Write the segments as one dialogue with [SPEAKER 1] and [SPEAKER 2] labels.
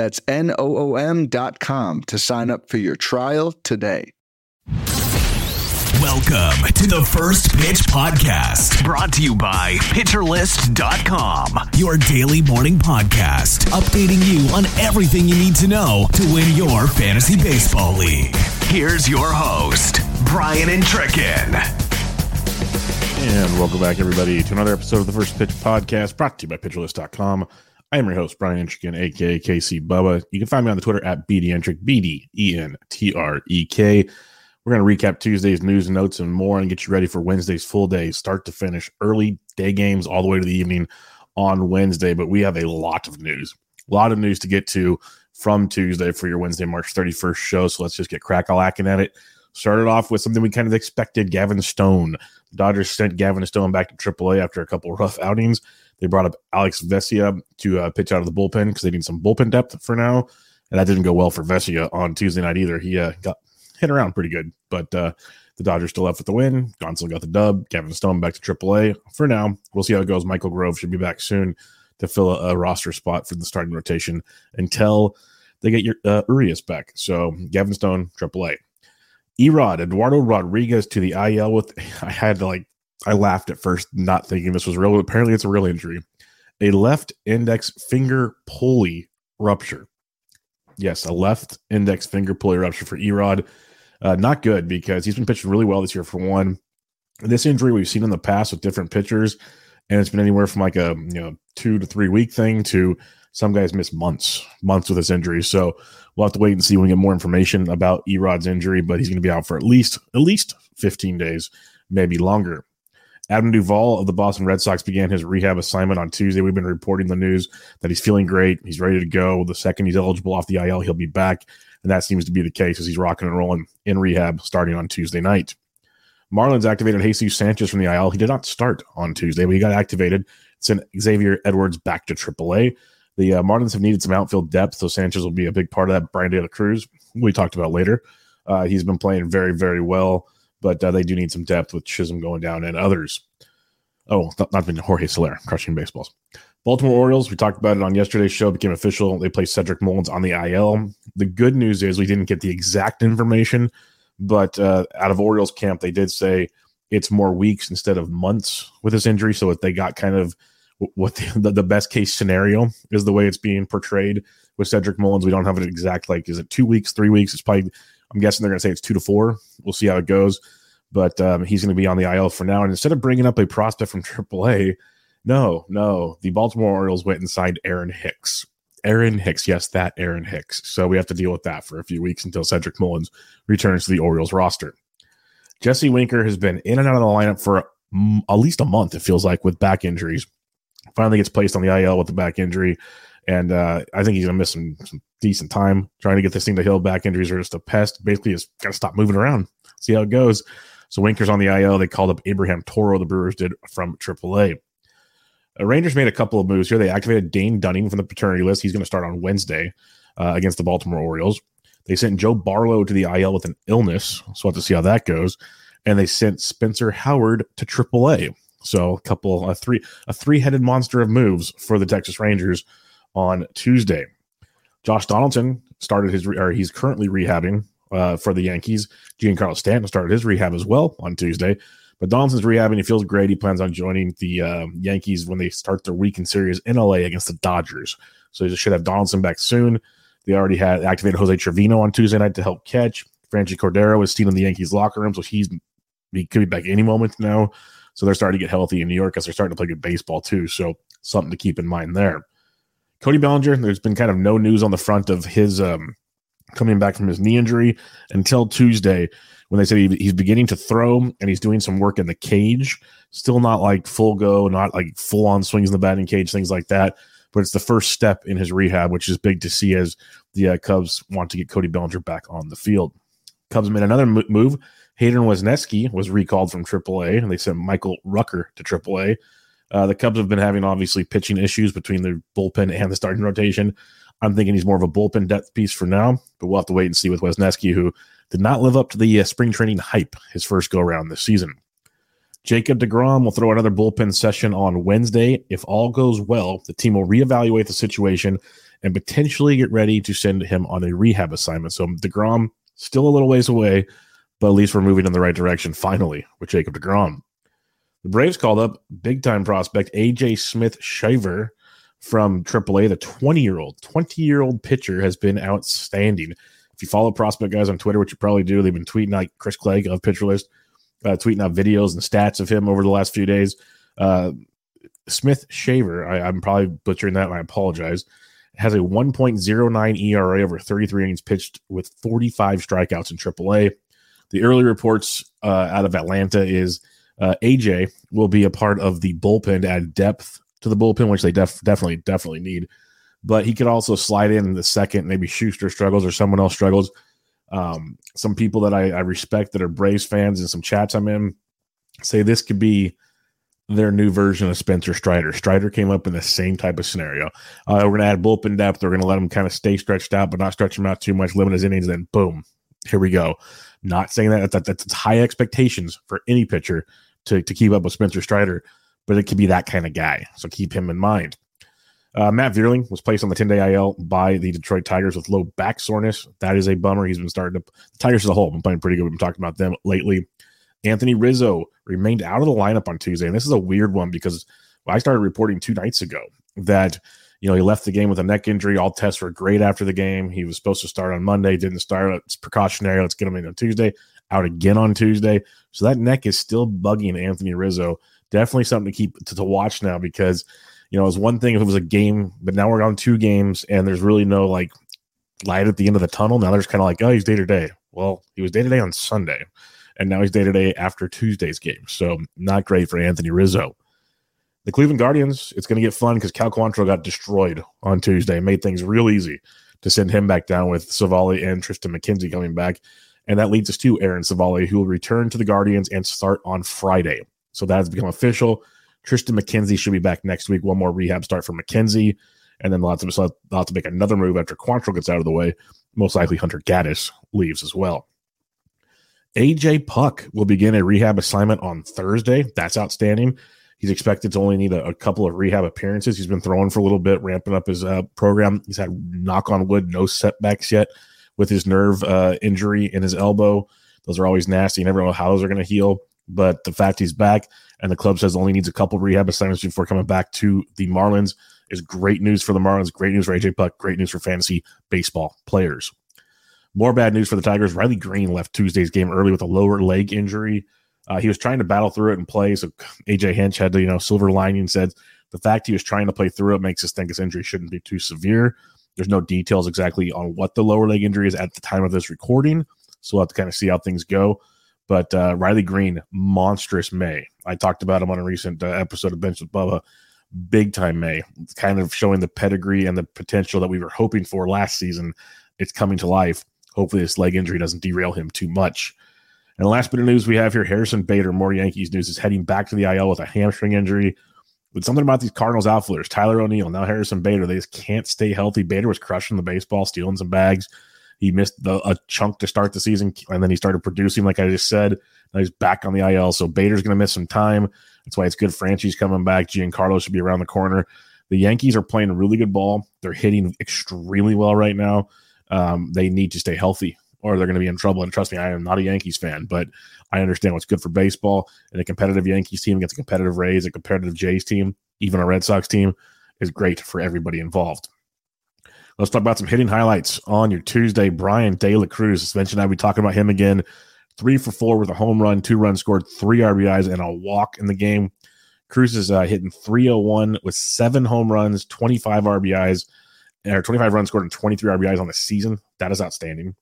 [SPEAKER 1] That's N O O M.com to sign up for your trial today.
[SPEAKER 2] Welcome to the First Pitch Podcast, brought to you by PitcherList.com, your daily morning podcast, updating you on everything you need to know to win your fantasy baseball league. Here's your host, Brian Entrekin.
[SPEAKER 3] And welcome back, everybody, to another episode of the First Pitch Podcast, brought to you by PitcherList.com. I am your host, Brian Entrekin, aka KC Bubba. You can find me on the Twitter at BDentrek, B D E N T R E K. We're going to recap Tuesday's news and notes and more and get you ready for Wednesday's full day, start to finish, early day games all the way to the evening on Wednesday. But we have a lot of news, a lot of news to get to from Tuesday for your Wednesday, March 31st show. So let's just get crack a lacking at it. Started off with something we kind of expected Gavin Stone. The Dodgers sent Gavin Stone back to AAA after a couple rough outings. They brought up Alex Vesia to uh, pitch out of the bullpen because they need some bullpen depth for now. And that didn't go well for Vesia on Tuesday night either. He uh, got hit around pretty good. But uh, the Dodgers still left with the win. Gonsolin got the dub. Gavin Stone back to AAA. For now, we'll see how it goes. Michael Grove should be back soon to fill a, a roster spot for the starting rotation until they get your uh, Urias back. So Gavin Stone, AAA. Erod, Eduardo Rodriguez to the IL with, I had to like, I laughed at first, not thinking this was real. Apparently, it's a real injury. A left index finger pulley rupture. Yes, a left index finger pulley rupture for Erod. Uh, not good because he's been pitching really well this year for one. This injury we've seen in the past with different pitchers, and it's been anywhere from like a you know two to three week thing to some guys miss months, months with this injury. So we'll have to wait and see when we get more information about Erod's injury, but he's going to be out for at least at least 15 days, maybe longer. Adam Duvall of the Boston Red Sox began his rehab assignment on Tuesday. We've been reporting the news that he's feeling great. He's ready to go. The second he's eligible off the IL, he'll be back. And that seems to be the case as he's rocking and rolling in rehab starting on Tuesday night. Marlins activated Jesus Sanchez from the IL. He did not start on Tuesday, but he got activated. Sent Xavier Edwards back to AAA. The uh, Marlins have needed some outfield depth, so Sanchez will be a big part of that. Bryan De La Cruz, we talked about later. Uh, he's been playing very, very well, but uh, they do need some depth with Chisholm going down and others. Oh, not, not been Jorge Soler crushing baseballs. Baltimore Orioles, we talked about it on yesterday's show, became official. They placed Cedric Mullins on the IL. The good news is we didn't get the exact information, but uh, out of Orioles camp, they did say it's more weeks instead of months with this injury. So if they got kind of what the, the, best case scenario is the way it's being portrayed with Cedric Mullins. We don't have an exact, like, is it two weeks, three weeks? It's probably, I'm guessing they're going to say it's two to four. We'll see how it goes. But um, he's going to be on the IL for now. And instead of bringing up a prospect from AAA, no, no. The Baltimore Orioles went and signed Aaron Hicks. Aaron Hicks, yes, that Aaron Hicks. So we have to deal with that for a few weeks until Cedric Mullins returns to the Orioles roster. Jesse Winker has been in and out of the lineup for at least a month, it feels like, with back injuries. Finally gets placed on the IL with the back injury. And uh, I think he's to miss some, some, decent time trying to get this thing to heal. Back injuries are just a pest. Basically, just got to stop moving around, see how it goes. So Winker's on the IL. They called up Abraham Toro, the Brewers did from AAA. Uh, Rangers made a couple of moves here. They activated Dane Dunning from the paternity list. He's going to start on Wednesday uh, against the Baltimore Orioles. They sent Joe Barlow to the IL with an illness, so we'll have to see how that goes. And they sent Spencer Howard to AAA. So a couple, a three, a three-headed monster of moves for the Texas Rangers on Tuesday. Josh Donaldson started his, re- or he's currently rehabbing uh, for the Yankees. Giancarlo Stanton started his rehab as well on Tuesday. But Donaldson's rehabbing. He feels great. He plans on joining the uh, Yankees when they start their weekend series in LA against the Dodgers. So they should have Donaldson back soon. They already had activated Jose Trevino on Tuesday night to help catch. Franchi Cordero is seen in the Yankees locker room, so he's he could be back any moment now. So they're starting to get healthy in New York as they're starting to play good baseball too. So something to keep in mind there. Cody Bellinger, there's been kind of no news on the front of his um, coming back from his knee injury until Tuesday when they said he, he's beginning to throw and he's doing some work in the cage. Still not like full go, not like full on swings in the batting cage, things like that. But it's the first step in his rehab, which is big to see as the uh, Cubs want to get Cody Bellinger back on the field. Cubs made another move. Hayden Wesneski was recalled from AAA, and they sent Michael Rucker to AAA. Uh, the Cubs have been having obviously pitching issues between the bullpen and the starting rotation. I'm thinking he's more of a bullpen depth piece for now, but we'll have to wait and see with Wesneski, who did not live up to the uh, spring training hype his first go around this season. Jacob DeGrom will throw another bullpen session on Wednesday. If all goes well, the team will reevaluate the situation and potentially get ready to send him on a rehab assignment. So DeGrom still a little ways away, but at least we're moving in the right direction finally with Jacob DeGrom. The Braves called up big time prospect AJ Smith Shawver from AAA. The 20 year old, 20 year old pitcher has been outstanding. If you follow prospect guys on Twitter, which you probably do, they've been tweeting like Chris Clegg of Pitcher List, uh, tweeting out videos and stats of him over the last few days. Uh, Smith Shawver, I, am probably butchering that, and I apologize. Has a 1.09 ERA over 33 innings pitched with 45 strikeouts in AAA. The early reports uh, out of Atlanta is uh, AJ will be a part of the bullpen to add depth to the bullpen, which they def- definitely definitely need. But he could also slide in, in the second. Maybe Shuster struggles or someone else struggles. Um, some people that I, I respect that are Braves fans and some chats I'm in say this could be their new version of Spencer Strider. Strider came up in the same type of scenario. Uh, we're going to add bullpen depth. We're going to let him kind of stay stretched out, but not stretch him out too much, limit his innings. Then boom, here we go. Not saying that, that that's high expectations for any pitcher to, to keep up with Spencer Strider, but it could be that kind of guy. So keep him in mind. Uh, Matt Vierling was placed on the 10 day IL by the Detroit Tigers with low back soreness. That is a bummer. He's been starting to, the Tigers as a whole, have been playing pretty good. We've been talking about them lately. Anthony Rizzo remained out of the lineup on Tuesday. And this is a weird one because I started reporting two nights ago that, you know, he left the game with a neck injury. All tests were great after the game. He was supposed to start on Monday, didn't start. It's precautionary. Let's get him in on Tuesday. Out again on Tuesday. So that neck is still bugging Anthony Rizzo. Definitely something to keep to, to watch now because you know, it was one thing if it was a game, but now we're on two games and there's really no like light at the end of the tunnel. Now there's kind of like, oh, he's day to day. Well, he was day to day on Sunday, and now he's day to day after Tuesday's game. So not great for Anthony Rizzo. The Cleveland Guardians, it's going to get fun because Cal Quantrill got destroyed on Tuesday, made things real easy to send him back down with Civale and Triston McKenzie coming back. And that leads us to Aaron Civale, who will return to the Guardians and start on Friday. So that has become official. Triston McKenzie should be back next week. One more rehab start for McKenzie. And then lots of us have to make another move after Quantrill gets out of the way. Most likely Hunter Gaddis leaves as well. AJ Puk will begin a rehab assignment on Thursday. That's outstanding. He's expected to only need a, a, couple of rehab appearances. He's been throwing for a little bit, ramping up his uh, program. He's had knock on wood, no setbacks yet with his nerve uh, injury in his elbow. Those are always nasty. You never know how those are going to heal. But the fact he's back and the club says only needs a couple rehab assignments before coming back to the Marlins is great news for the Marlins, great news for AJ Puk, great news for fantasy baseball players. More bad news for the Tigers. Riley Greene left Tuesday's game early with a lower leg injury. Uh, he was trying to battle through it and play. So AJ Hinch had to, you know, silver lining said the fact he was trying to play through it makes us think his injury shouldn't be too severe. There's no details exactly on what the lower leg injury is at the time of this recording. So we'll have to kind of see how things go. But uh, Riley Greene, monstrous May. I talked about him on a recent uh, episode of Bench with Bubba. Big time May, kind of showing the pedigree and the potential that we were hoping for last season. It's coming to life. Hopefully, this leg injury doesn't derail him too much. And the last bit of news we have here Harrison Bader, more Yankees news, is heading back to the IL with a hamstring injury. But something about these Cardinals outfielders, Tyler O'Neill, now Harrison Bader, they just can't stay healthy. Bader was crushing the baseball, stealing some bags. He missed the, a chunk to start the season, and then he started producing, like I just said. Now he's back on the IL, so Bader's going to miss some time. That's why it's good. Franchi's coming back. Giancarlo should be around the corner. The Yankees are playing really good ball. They're hitting extremely well right now. Um, they need to stay healthy, or they're going to be in trouble. And trust me, I am not a Yankees fan, but I understand what's good for baseball. And a competitive Yankees team against a competitive Rays, a competitive Jays team, even a Red Sox team is great for everybody involved. Let's talk about some hitting highlights on your Tuesday. Bryan De La Cruz, as mentioned, I'll be talking about him again. Three for four with a home run, two runs scored, three RBIs, and a walk in the game. Cruz is uh, hitting 301 with seven home runs, 25 RBIs, or 25 runs scored, and 23 RBIs on the season. That is outstanding.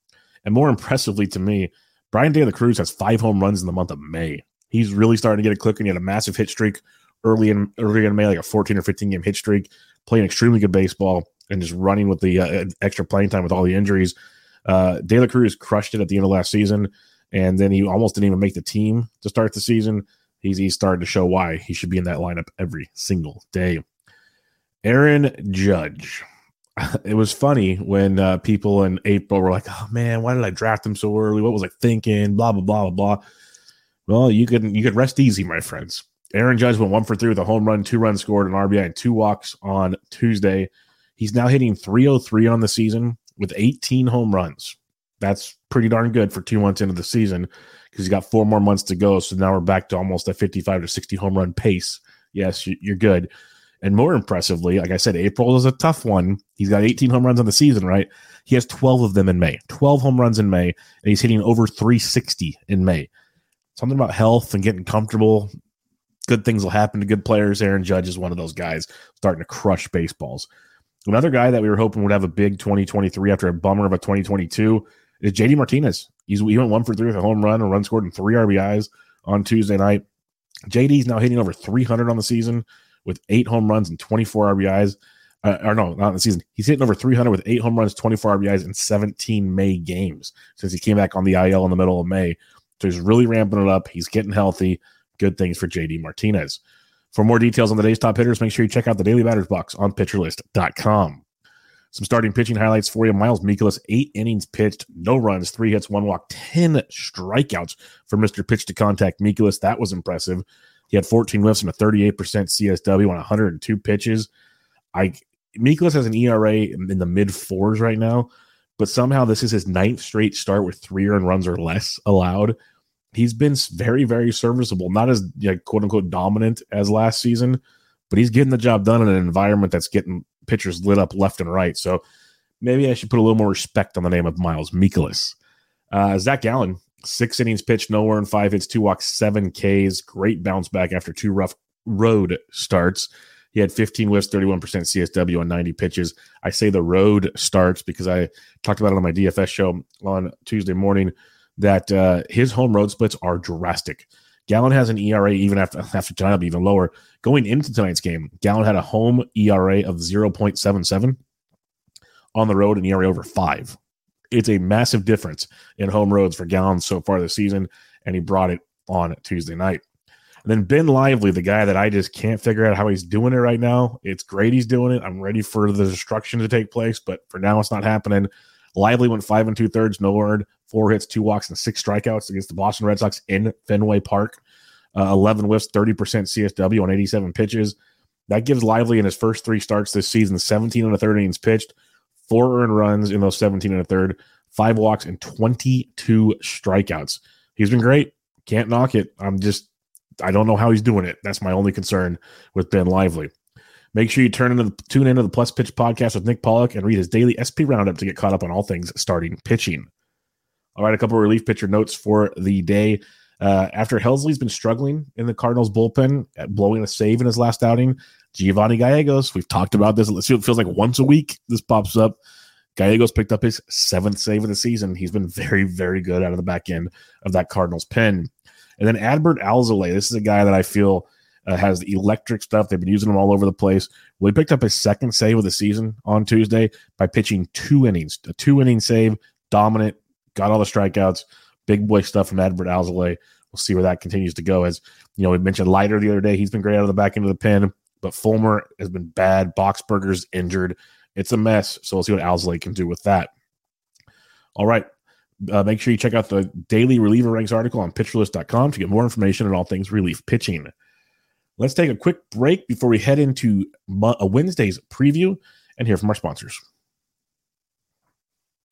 [SPEAKER 3] And more impressively to me, Bryan De La Cruz has five home runs in the month of May. He's really starting to get a click, and he had a massive hit streak early in early in May, like a 14 or 15 game hit streak, playing extremely good baseball and just running with the uh, extra playing time with all the injuries. Uh, De La Cruz crushed it at the end of last season, and then he almost didn't even make the team to start the season. He's, he's starting to show why he should be in that lineup every single day. Aaron Judge. It was funny when uh, people in April were like, "Oh man, why did I draft him so early? What was I thinking?" Blah blah blah blah blah. Well, you could you could rest easy, my friends. Aaron Judge went one for three with a home run, two runs scored, an RBI, and two walks on Tuesday. He's now hitting 303 on the season with 18 home runs. That's pretty darn good for two months into the season because he's got four more months to go. So now we're back to almost a 55 to 60 home run pace. Yes, you're good. And more impressively, like I said, April is a tough one. He's got 18 home runs on the season, right? He has 12 of them in May, 12 home runs in May, and he's hitting over 360 in May. Something about health and getting comfortable. Good things will happen to good players. Aaron Judge is one of those guys starting to crush baseballs. Another guy that we were hoping would have a big 2023 after a bummer of a 2022 is JD Martinez. He's, he went one for three with a home run, a run scored, and three RBIs on Tuesday night. JD's now hitting over 300 on the season with eight home runs and 24 RBIs. Uh, or no, not in the season. He's hitting over 300 with eight home runs, 24 RBIs in 17 May games since he came back on the IL in the middle of May. So he's really ramping it up. He's getting healthy. Good things for JD Martinez. For more details on the day's top hitters, make sure you check out the Daily Batters Box on PitcherList.com. Some starting pitching highlights for you. Miles Mikolas, eight innings pitched, no runs, three hits, one walk, 10 strikeouts for Mr. Pitch to Contact Mikolas. That was impressive. He had 14 whiffs and a 38% CSW on 102 pitches. I Mikolas has an ERA in the mid fours right now, but somehow this is his ninth straight start with three earned runs or less allowed he's been very, very serviceable. Not as like, quote unquote dominant as last season, but he's getting the job done in an environment that's getting pitchers lit up left and right. So maybe I should put a little more respect on the name of Miles Mikolas. Uh, Zach Gallen, six innings pitched, nowhere in five hits, two walks, seven Ks. Great bounce back after two rough road starts. He had 15 whiffs, 31% CSW on 90 pitches. I say the road starts because I talked about it on my DFS show on Tuesday morning that uh, his home road splits are drastic. Gallen has an ERA even after after tonight, even lower. Going into tonight's game, Gallen had a home ERA of 0.77 on the road, an ERA over five. It's a massive difference in home roads for Gallen so far this season, and he brought it on Tuesday night. And then Ben Lively, the guy that I just can't figure out how he's doing it right now. It's great he's doing it. I'm ready for the destruction to take place, but for now it's not happening. Lively went five and two thirds, no word, four hits, two walks, and six strikeouts against the Boston Red Sox in Fenway Park. Uh, 11 whiffs, 30% CSW on 87 pitches. That gives Lively in his first three starts this season 17 and a third innings pitched, four earned runs in those 17 and a third, five walks, and 22 strikeouts. He's been great. Can't knock it. I'm just, I don't know how he's doing it. That's my only concern with Ben Lively. Make sure you turn into the, tune into the Plus Pitch podcast with Nick Pollack and read his daily SP roundup to get caught up on all things starting pitching. All right, a couple of relief pitcher notes for the day. Uh, after Helsley's been struggling in the Cardinals bullpen, blowing a save in his last outing, Giovanni Gallegos, we've talked about this. It feels like once a week this pops up. Gallegos picked up his seventh save of the season. He's been very, very good out of the back end of that Cardinals pen. And then Adbert Alzolay, this is a guy that I feel uh, has the electric stuff. They've been using him all over the place. Well, he picked up his second save of the season on Tuesday by pitching two innings, a two inning save, dominant, got all the strikeouts. Big boy stuff from Adbert Alzolay. We'll see where that continues to go. As you know, we mentioned Leiter the other day. He's been great out of the back end of the pen, but Fulmer has been bad. Boxberger's injured. It's a mess. So we'll see what Alzolay can do with that. All right. Uh, make sure you check out the daily reliever ranks article on pitcherlist.com to get more information on all things relief pitching. Let's take a quick break before we head into a Wednesday's preview and hear from our sponsors.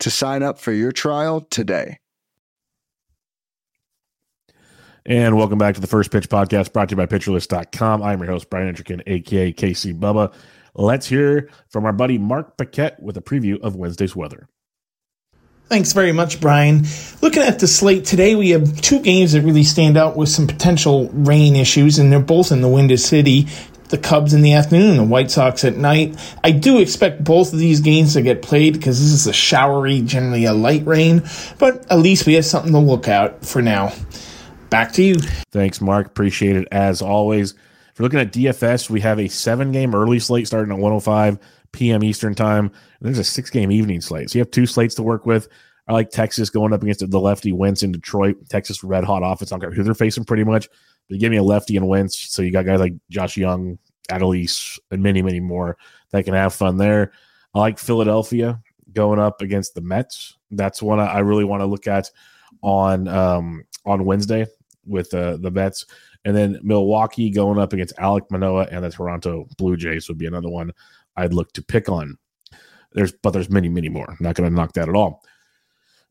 [SPEAKER 1] to sign up for your trial today.
[SPEAKER 3] And welcome back to the First Pitch Podcast brought to you by PitcherList.com. I'm your host, Brian Entrekin, aka KC Bubba. Let's hear from our buddy Mark Paquette with a preview of Wednesday's weather.
[SPEAKER 4] Thanks very much, Brian. Looking at the slate today, we have two games that really stand out with some potential rain issues, and they're both in the Windy City. The Cubs in the afternoon, the White Sox at night. I do expect both of these games to get played because this is a showery, generally a light rain, but at least we have something to look out for now. Back to you.
[SPEAKER 3] Thanks, Mark. Appreciate it as always. If you're looking at DFS, we have a seven game early slate starting at 105 p.m. Eastern time. there's a six game evening slate. So you have two slates to work with. I like Texas going up against the lefty Wentz in Detroit. Texas red hot offense. I don't care who they're facing pretty much. But give me a lefty and Wentz. So you got guys like Josh Jung, Adolis, and many, many more that can have fun there. I like Philadelphia going up against the Mets. That's one I really want to look at on um, on Wednesday with uh, the Mets. And then Milwaukee going up against Alek Manoah and the Toronto Blue Jays would be another one I'd look to pick on. There's but there's many, many more. I'm not going to knock that at all.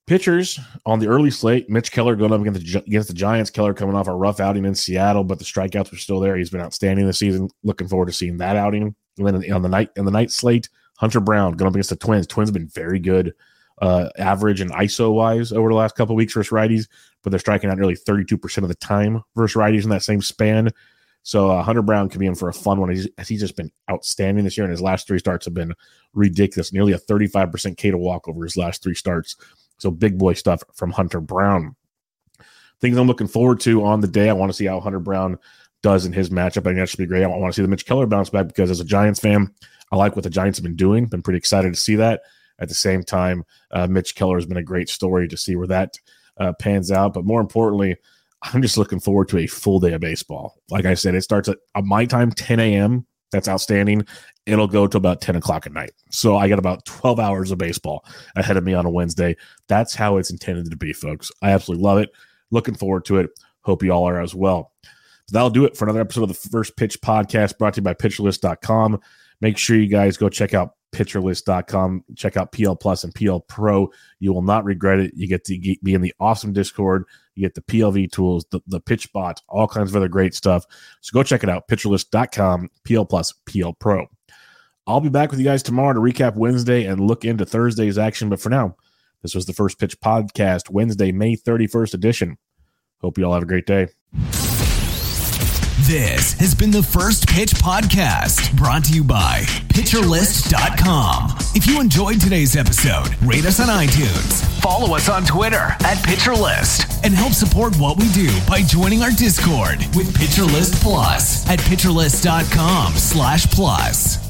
[SPEAKER 3] Pitchers on the early slate: Mitch Keller going up against the, against the Giants. Keller coming off a rough outing in Seattle, but the strikeouts were still there. He's been outstanding this season. Looking forward to seeing that outing. And then on the night in the night slate, Hunter Brown going up against the Twins. Twins have been very good, uh, average and ISO wise over the last couple weeks versus righties but they're striking out nearly 32% of the time versus righties in that same span. So uh, Hunter Brown could be in for a fun one. He's, he's just been outstanding this year, and his last three starts have been ridiculous. Nearly a 35% K to walk over his last three starts. So big boy stuff from Hunter Brown. Things I'm looking forward to on the day. I want to see how Hunter Brown does in his matchup. I think that should be great. I want to see the Mitch Keller bounce back because as a Giants fan, I like what the Giants have been doing. Been pretty excited to see that. At the same time, uh, Mitch Keller has been a great story to see where that uh, pans out. But more importantly, I'm just looking forward to a full day of baseball. Like I said, it starts at uh, my time, 10 a.m. That's outstanding. It'll go to about 10 o'clock at night. So I got about 12 hours of baseball ahead of me on a Wednesday. That's how it's intended to be, folks. I absolutely love it. Looking forward to it. Hope you all are as well. That'll do it for another episode of the First Pitch Podcast brought to you by PitcherList.com. Make sure you guys go check out pitcherlist.com. Check out PL Plus and PL Pro. You will not regret it. You get to be in the awesome Discord. You get the PLV tools, the, the pitch bot, all kinds of other great stuff. So go check it out. Pitcherlist.com, PL Plus, PL Pro. I'll be back with you guys tomorrow to recap Wednesday and look into Thursday's action. But for now, this was the First Pitch Podcast, Wednesday, May 31st edition. Hope you all have a great day.
[SPEAKER 2] This has been the First Pitch Podcast, brought to you by PitcherList.com. If you enjoyed today's episode, rate us on iTunes, follow us on Twitter at PitcherList, and help support what we do by joining our Discord with PitcherList Plus at PitcherList.com slash plus.